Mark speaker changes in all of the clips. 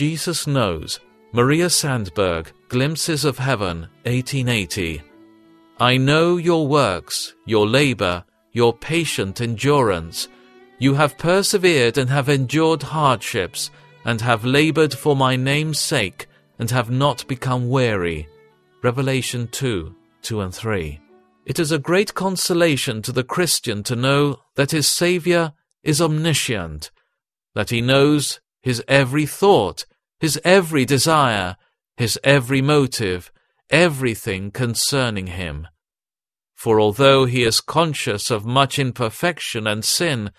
Speaker 1: Jesus Knows, Maria Sandberg, Glimpses of Heaven, 1880. I know your works, your labor, your patient endurance. You have persevered and have endured hardships, and have labored for my name's sake, and have not become weary. Revelation 2 2 and 3. It is a great consolation to the Christian to know that his Saviour is omniscient, that he knows his every thought, his every desire, his every motive, everything concerning him. For although he is conscious of much imperfection and sin,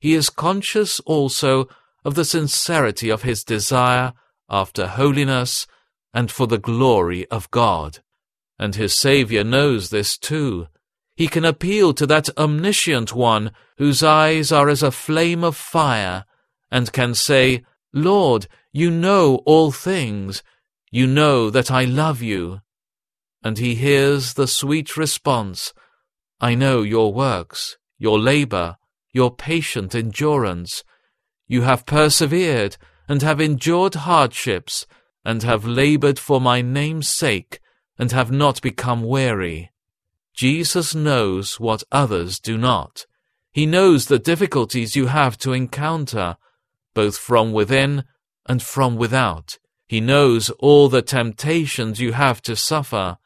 Speaker 1: he is conscious also of the sincerity of his desire after holiness and for the glory of God. And his Saviour knows this too. He can appeal to that omniscient one whose eyes are as a flame of fire, and can say, Lord, you know all things. You know that I love you. And he hears the sweet response, I know your works, your labor, your patient endurance. You have persevered, and have endured hardships, and have labored for my name's sake, and have not become weary. Jesus knows what others do not. He knows the difficulties you have to encounter, both from within and from without. He knows all the temptations you have to suffer.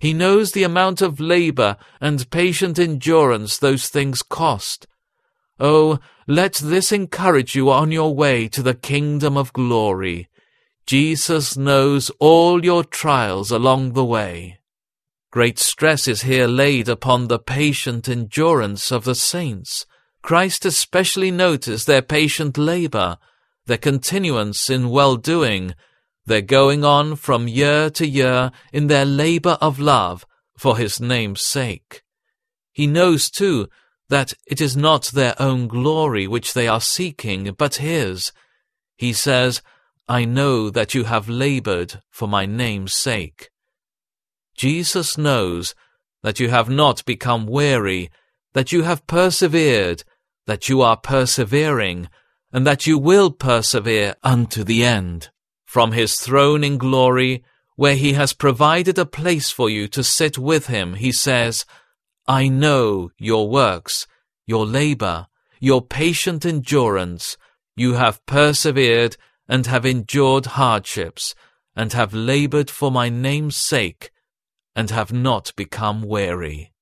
Speaker 1: He knows the amount of labor and patient endurance those things cost. Oh, let this encourage you on your way to the kingdom of glory. Jesus knows all your trials along the way. Great stress is here laid upon the patient endurance of the saints. Christ especially noticed their patient labor, their continuance in well-doing, their going on from year to year in their labor of love for his name's sake. He knows, too, that it is not their own glory which they are seeking, but his. He says, I know that you have labored for my name's sake. Jesus knows that you have not become weary, that you have persevered, that you are persevering, and that you will persevere unto the end. From his throne in glory, where he has provided a place for you to sit with him, he says, I know your works, your labor, your patient endurance. You have persevered and have endured hardships, and have labored for my name's sake, and have not become weary.